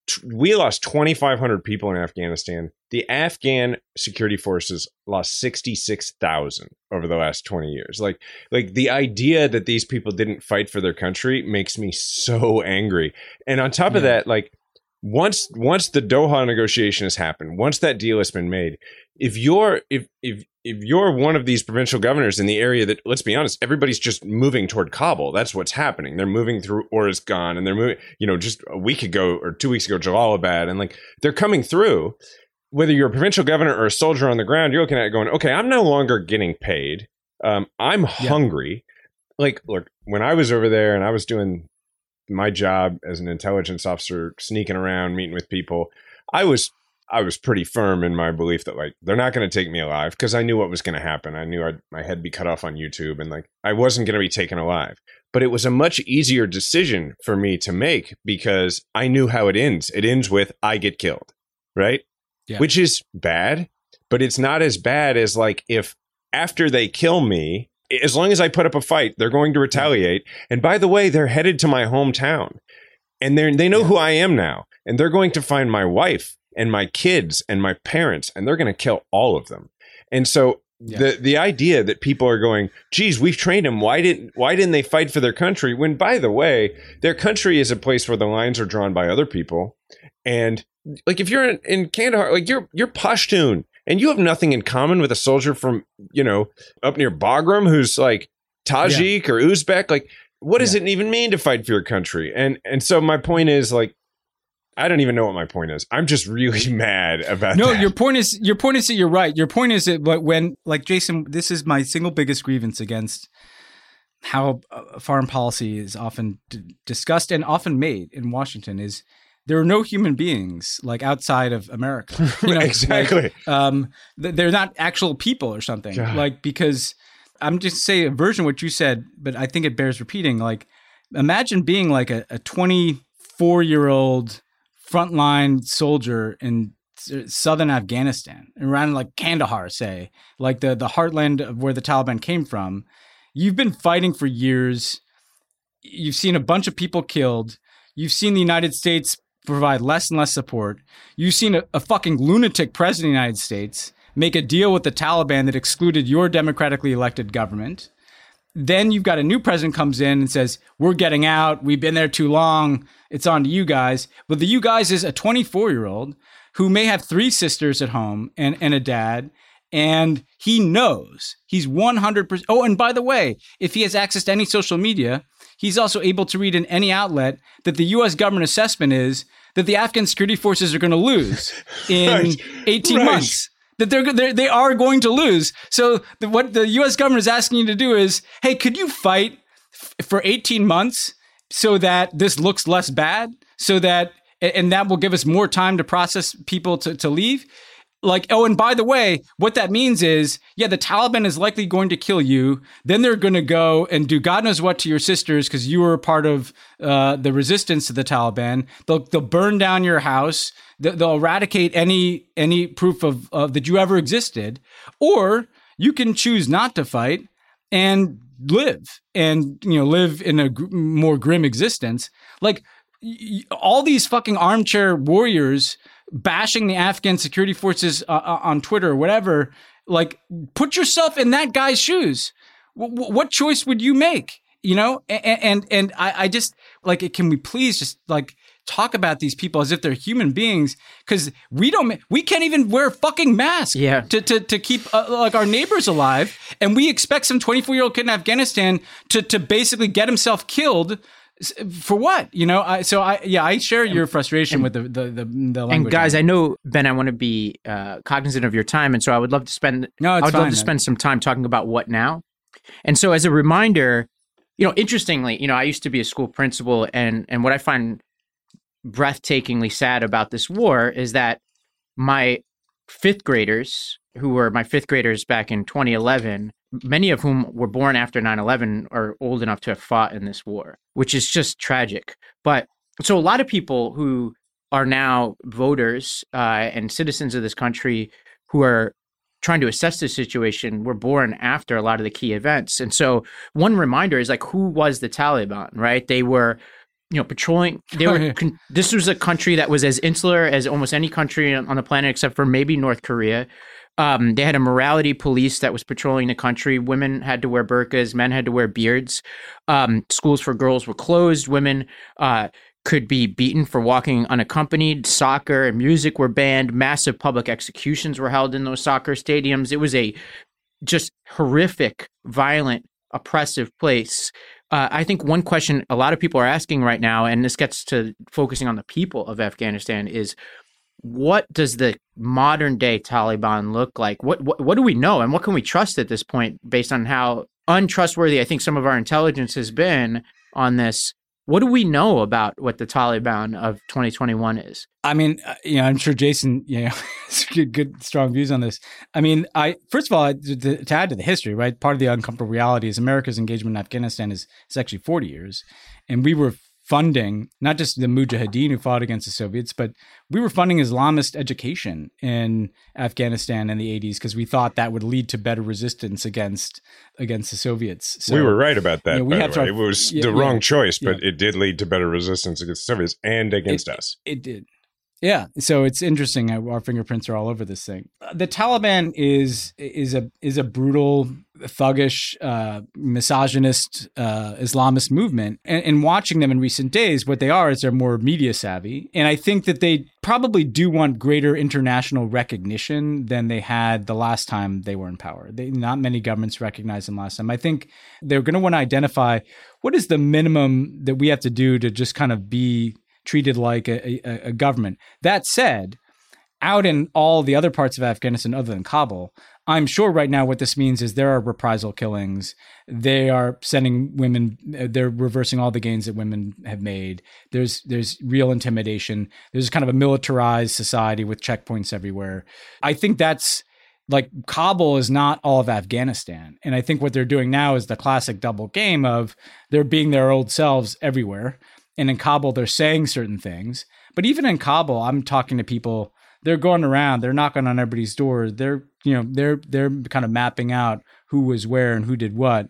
t- we lost 2,500 people in Afghanistan. The Afghan security forces lost 66,000 over the last 20 years. Like, like the idea that these people didn't fight for their country makes me so angry. And on top yeah. of that, like once once the Doha negotiation has happened, once that deal has been made, if you're if if if you're one of these provincial governors in the area that let's be honest, everybody's just moving toward Kabul. That's what's happening. They're moving through Oruzgan and they're moving, you know, just a week ago or two weeks ago, Jalalabad, and like they're coming through. Whether you're a provincial governor or a soldier on the ground, you're looking at it going, okay, I'm no longer getting paid. Um, I'm hungry. Yeah. Like, look, when I was over there and I was doing my job as an intelligence officer, sneaking around, meeting with people, I was I was pretty firm in my belief that like they're not going to take me alive because I knew what was going to happen. I knew I'd, my head be cut off on YouTube and like I wasn't going to be taken alive. But it was a much easier decision for me to make because I knew how it ends. It ends with I get killed, right? Yeah. Which is bad, but it's not as bad as like if after they kill me, as long as I put up a fight, they're going to retaliate. And by the way, they're headed to my hometown, and they they know who I am now, and they're going to find my wife and my kids and my parents, and they're going to kill all of them. And so yeah. the the idea that people are going, geez, we've trained them. Why didn't why didn't they fight for their country? When by the way, their country is a place where the lines are drawn by other people, and like if you're in, in Kandahar, like you're you're Pashtun, and you have nothing in common with a soldier from you know up near Bagram who's like Tajik yeah. or Uzbek. Like, what does yeah. it even mean to fight for your country? And and so my point is like. I don't even know what my point is. I'm just really mad about.
No,
that.
your point is your point is that you're right. Your point is that but when like Jason, this is my single biggest grievance against how uh, foreign policy is often d- discussed and often made in Washington is there are no human beings like outside of America. You know,
exactly. Like, um,
they're not actual people or something. God. Like because I'm just saying a version of what you said, but I think it bears repeating. Like imagine being like a, a 24 year old frontline soldier in southern Afghanistan, around like Kandahar, say, like the the heartland of where the Taliban came from. You've been fighting for years. You've seen a bunch of people killed. You've seen the United States provide less and less support. You've seen a, a fucking lunatic president of the United States make a deal with the Taliban that excluded your democratically elected government. Then you've got a new president comes in and says, "We're getting out. We've been there too long. It's on to you guys." But the you guys is a 24-year-old who may have three sisters at home and, and a dad and he knows he's 100% oh and by the way if he has access to any social media he's also able to read in any outlet that the us government assessment is that the afghan security forces are going to lose in right. 18 right. months that they're, they're they are going to lose so the, what the us government is asking you to do is hey could you fight f- for 18 months so that this looks less bad so that and that will give us more time to process people to, to leave like oh and by the way what that means is yeah the taliban is likely going to kill you then they're going to go and do god knows what to your sisters because you were part of uh, the resistance to the taliban they'll, they'll burn down your house they'll eradicate any any proof of, of that you ever existed or you can choose not to fight and live and you know live in a gr- more grim existence like all these fucking armchair warriors bashing the Afghan security forces uh, uh, on Twitter or whatever, like put yourself in that guy's shoes. W- what choice would you make? You know, and and, and I, I just like, can we please just like talk about these people as if they're human beings because we don't we can't even wear fucking masks yeah. to, to, to keep uh, like our neighbors alive and we expect some 24 year old kid in afghanistan to, to basically get himself killed for what you know i so i yeah i share your frustration and, with the the the, the
and guys i know ben i want to be uh, cognizant of your time and so i would love to spend no i'd love to spend some time talking about what now and so as a reminder you know interestingly you know i used to be a school principal and and what i find breathtakingly sad about this war is that my fifth graders who were my fifth graders back in 2011 many of whom were born after 9-11 are old enough to have fought in this war which is just tragic but so a lot of people who are now voters uh, and citizens of this country who are trying to assess the situation were born after a lot of the key events and so one reminder is like who was the taliban right they were you know patrolling they were con- this was a country that was as insular as almost any country on the planet except for maybe north korea um, they had a morality police that was patrolling the country. Women had to wear burqas, men had to wear beards. Um, schools for girls were closed. Women uh, could be beaten for walking unaccompanied. Soccer and music were banned. Massive public executions were held in those soccer stadiums. It was a just horrific, violent, oppressive place. Uh, I think one question a lot of people are asking right now, and this gets to focusing on the people of Afghanistan, is what does the modern day Taliban look like? What, what what do we know and what can we trust at this point based on how untrustworthy I think some of our intelligence has been on this? What do we know about what the Taliban of 2021 is?
I mean, uh, you know, I'm sure Jason, you know, good, good, strong views on this. I mean, I first of all, to, to add to the history, right? Part of the uncomfortable reality is America's engagement in Afghanistan is actually 40 years, and we were funding not just the mujahideen who fought against the soviets but we were funding islamist education in afghanistan in the 80s because we thought that would lead to better resistance against against the soviets
so, we were right about that you know, we had it was yeah, the yeah, wrong choice but yeah. it did lead to better resistance against the soviets and against
it,
us
it, it did yeah, so it's interesting. Our fingerprints are all over this thing. Uh, the Taliban is is a is a brutal thuggish, uh, misogynist uh, Islamist movement. And, and, watching them in recent days, what they are is they're more media savvy. And I think that they probably do want greater international recognition than they had the last time they were in power. They, not many governments recognized them last time. I think they're going to want to identify what is the minimum that we have to do to just kind of be treated like a, a, a government. That said, out in all the other parts of Afghanistan other than Kabul, I'm sure right now what this means is there are reprisal killings. They are sending women. They're reversing all the gains that women have made. There's there's real intimidation. There's kind of a militarized society with checkpoints everywhere. I think that's like Kabul is not all of Afghanistan, and I think what they're doing now is the classic double game of they're being their old selves everywhere. And in Kabul, they're saying certain things. But even in Kabul, I'm talking to people they're going around, they're knocking on everybody's door. They're, you know, they're they're kind of mapping out who was where and who did what.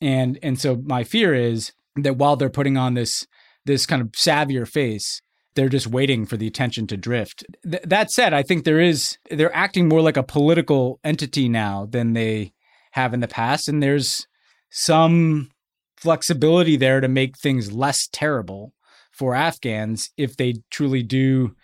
And and so my fear is that while they're putting on this this kind of savvier face, they're just waiting for the attention to drift. Th- that said, I think there is they're acting more like a political entity now than they have in the past and there's some flexibility there to make things less terrible for Afghans if they truly do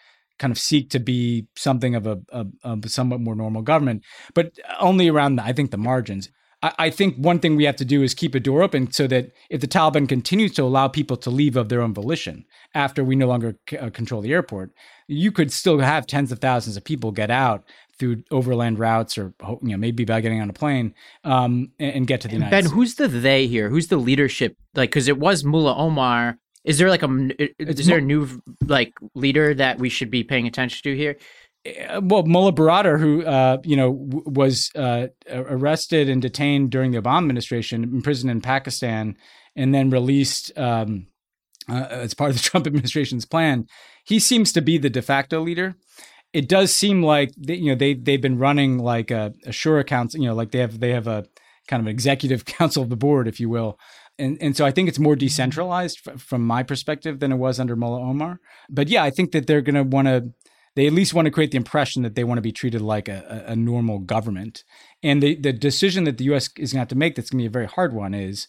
kind of seek to be something of a, a, a somewhat more normal government, but only around, the, I think, the margins. I, think one thing we have to do is keep a door open so that if the Taliban continues to allow people to leave of their own volition after we no longer c- uh, control the airport, you could still have tens of thousands of people get out through overland routes or you know maybe by getting on a plane um, and, and, get to the and United Ben,
States. who's the they here? Who's the leadership? Like, because it was Mullah Omar is there like a is there a new like leader that we should be paying attention to here?
Eh, well, Mullah Baradar, who uh, you know w- was uh, arrested and detained during the Obama administration, imprisoned in Pakistan, and then released um, uh, as part of the Trump administration's plan, he seems to be the de facto leader. It does seem like they, you know they they've been running like a, a Shura you know, like they have they have a kind of an executive council of the board, if you will, and and so I think it's more decentralized f- from my perspective than it was under Mullah Omar. But yeah, I think that they're going to want to. They at least want to create the impression that they want to be treated like a, a normal government. And the, the decision that the U.S. is going to have to make that's going to be a very hard one is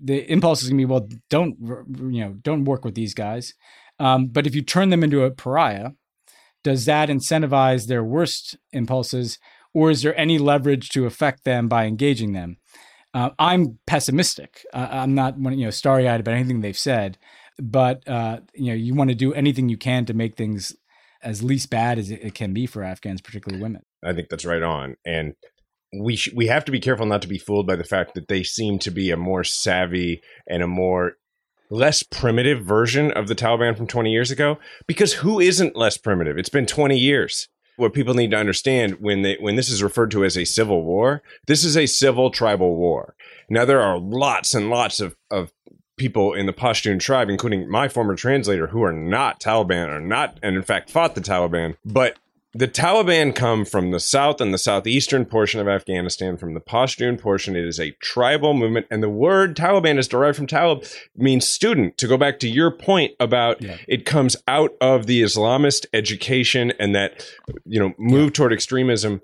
the impulse is going to be, well, don't you know, don't work with these guys. Um, but if you turn them into a pariah, does that incentivize their worst impulses, or is there any leverage to affect them by engaging them? Uh, I'm pessimistic. Uh, I'm not you know starry eyed about anything they've said, but uh, you know you want to do anything you can to make things as least bad as it, can be for Afghans, particularly women.
I think that's right on, and we sh- we have to be careful not to be fooled by the fact that they seem to be a more savvy and a more less primitive version of the Taliban from 20 years ago because who isn't less primitive? It's been 20 years what people need to understand when they when this is referred to as a civil war, this is a civil tribal war. Now there are lots and lots of, of people in the Pashtun tribe, including my former translator, who are not Taliban or not and in fact fought the Taliban, but the Taliban come from the south and the southeastern portion of Afghanistan, from the Pashtun portion. It is a tribal movement, and the word Taliban is derived from Talib, means student. To go back to your point about yeah. it comes out of the Islamist education and that you know move yeah. toward extremism.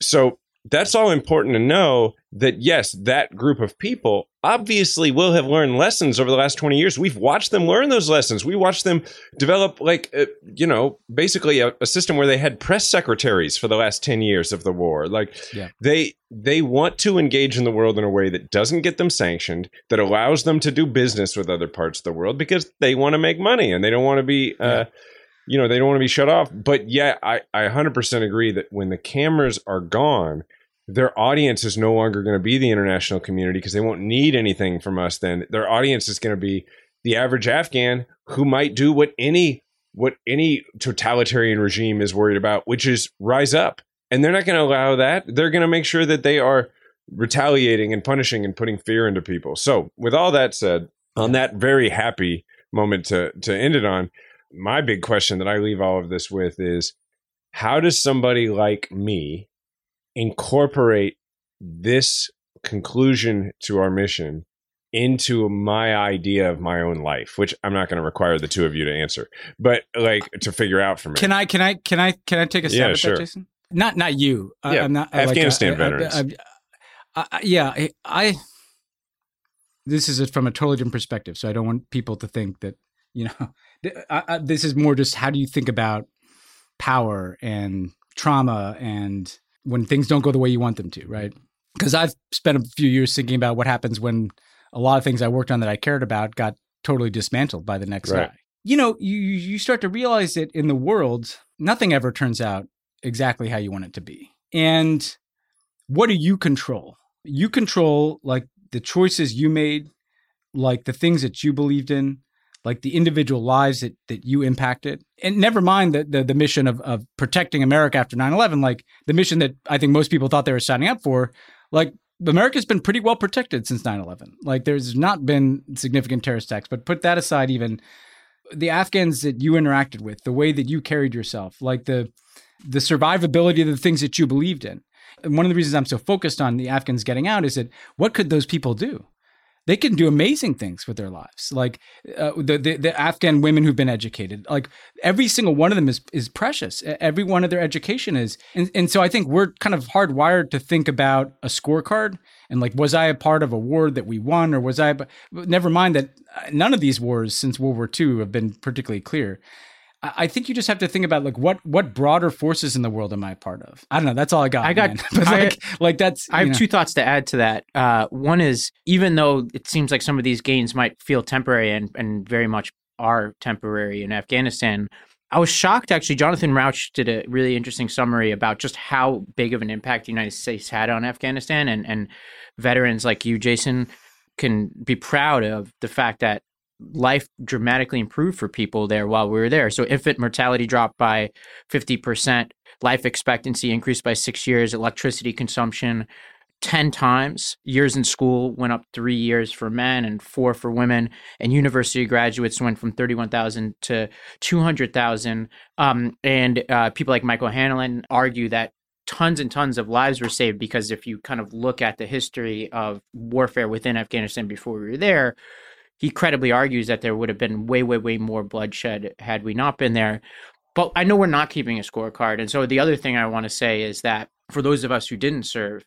So that's all important to know. That yes, that group of people obviously will have learned lessons over the last 20 years. We've watched them learn those lessons. We watched them develop, like, uh, you know, basically a, a, system where they had press secretaries for the last 10 years of the war. Like, yeah. they they want to engage in the world in a way that doesn't get them sanctioned, that allows them to do business with other parts of the world because they want to make money and they don't want to be. Uh, yeah. You know, they don't want to be shut off. But yeah, I, I 100% agree that when the cameras are gone, their audience is no longer going to be the international community because they won't need anything from us then their audience is going to be the average afghan who might do what any what any totalitarian regime is worried about which is rise up and they're not going to allow that they're going to make sure that they are retaliating and punishing and putting fear into people so with all that said on that very happy moment to to end it on my big question that i leave all of this with is how does somebody like me incorporate this conclusion to our mission into my idea of my own life, which I'm not going to require the two of you to answer, but like to figure out for me.
Can I? Can I? Can I? Can I take a stab yeah, at sure. that, Jason? Not not you. I, yeah, I'm not
Afghanistan like, veterans.
I, I, yeah, I. This is from a totally different perspective, so I don't want people to think that you know. this is more just how do you think about power and trauma and when things don't go the way you want them to, right? Because mm-hmm. I've spent a few years thinking about what happens when a lot of things I worked on that I cared about got totally dismantled by the next right. guy. You know, you you start to realize that in the world, nothing ever turns out exactly how you want it to be. And what do you control? You control like the choices you made, like the things that you believed in, like the individual lives that, that you impacted. And never mind the, the, the mission of, of protecting America after 9 11, like the mission that I think most people thought they were signing up for, like America's been pretty well protected since 9 11. Like there's not been significant terrorist attacks, but put that aside, even the Afghans that you interacted with, the way that you carried yourself, like the the survivability of the things that you believed in. And one of the reasons I'm so focused on the Afghans getting out is that what could those people do? they can do amazing things with their lives. Like uh, the, the, the Afghan women who've been educated, like every single one of them is is precious. Every one of their education is, and and so I think we're kind of hardwired to think about a scorecard and like was I a part of a war that we won or was I? But never mind that uh, none of these wars since World War II have been particularly clear. I think you just have to think about like what what broader forces in the world am I part of? I don't know. That's all I got. I got like, I, like that's.
I have
know.
two thoughts to add to that. Uh, one is even though it seems like some of these gains might feel temporary and and very much are temporary in Afghanistan, I was shocked actually. Jonathan Rauch did a really interesting summary about just how big of an impact the United States had on Afghanistan and and veterans like you, Jason, can be proud of the fact that life dramatically improved for people there while we were there. So infant mortality dropped by 50%, life expectancy increased by six years, electricity consumption 10 times. Years in school went up three years for men and four for women. And university graduates went from 31,000 to 200,000. Um, and uh, people like Michael O'Hanlon argue that tons and tons of lives were saved because if you kind of look at the history of warfare within Afghanistan before we were there, he credibly argues that there would have been way, way, way more bloodshed had we not been there. But I know we're not keeping a scorecard. And so the other thing I want to say is that for those of us who didn't serve,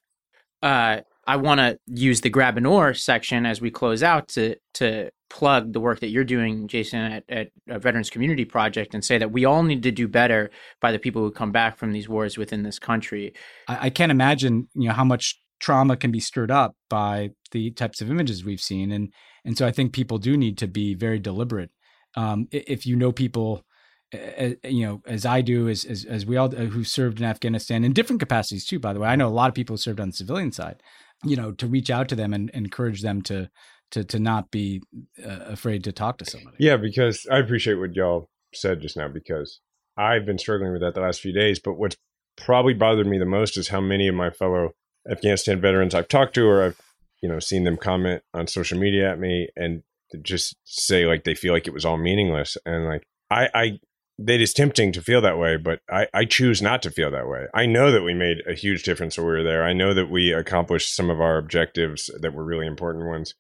uh, I want to use the Grabenor section as we close out to to plug the work that you're doing, Jason, at, at a Veterans Community Project, and say that we all need to do better by the people who come back from these wars within this country.
I, I can't imagine, you know, how much trauma can be stirred up by the types of images we've seen, and and so I think people do need to be very deliberate. Um, if you know people, as, you know, as I do, as, as, as we all uh, who served in Afghanistan in different capacities too. By the way, I know a lot of people who served on the civilian side. You know, to reach out to them and, and encourage them to to to not be uh, afraid to talk to somebody.
Yeah, because I appreciate what y'all said just now because I've been struggling with that the last few days. But what's probably bothered me the most is how many of my fellow Afghanistan veterans I've talked to or I've you know, seeing them comment on social media at me and just say like they feel like it was all meaningless. And like I, I it is tempting to feel that way, but I, I choose not to feel that way. I know that we made a huge difference when we were there. I know that we accomplished some of our objectives that were really important ones.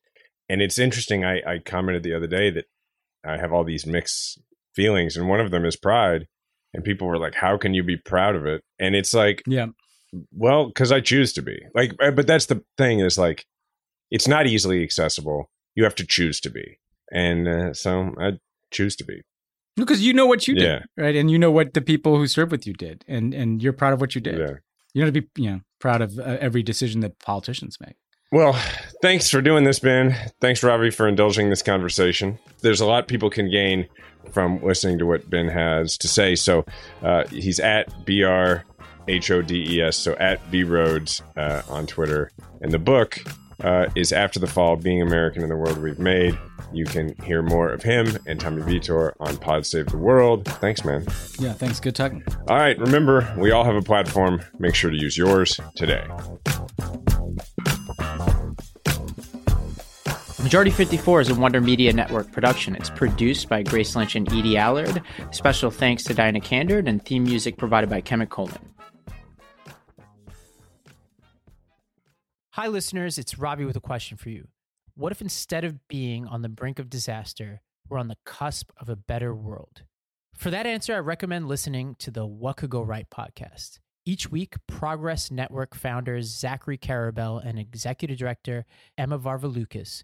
And it's interesting, I, I commented the other day that I have all these mixed feelings, and one of them is pride. And people were like, How can you be proud of it? And it's like, Yeah. Well, because I choose to be. Like, eh, but that's the thing is like, it's not easily accessible. You have to choose to be, and uh, so I choose to be
because you know what you did, yeah. right? And you know what the people who served with you did, and and you're proud of what you did. Yeah. You know to be you know proud of uh, every decision that politicians make.
Well, thanks for doing this, Ben. Thanks, Robbie, for indulging this conversation. There's a lot people can gain from listening to what Ben has to say. So uh, he's at br h o d e s, so at b roads uh, on Twitter, and the book uh, is After the Fall Being American in the World We've Made. You can hear more of him and Tommy Vitor on Pod Save the World. Thanks, man.
Yeah, thanks. Good talking.
All right. Remember, we all have a platform. Make sure to use yours today.
Majority 54 is a Wonder Media Network production. It's produced by Grace Lynch and Edie Allard. Special thanks to Diana Candard and theme music provided by Kevin Coleman. Hi, listeners. It's Robbie with a question for you. What if instead of being on the brink of disaster, we're on the cusp of a better world? For that answer, I recommend listening to the What Could Go Right podcast. Each week, Progress Network founders Zachary Karabell and executive director Emma Varvaloucas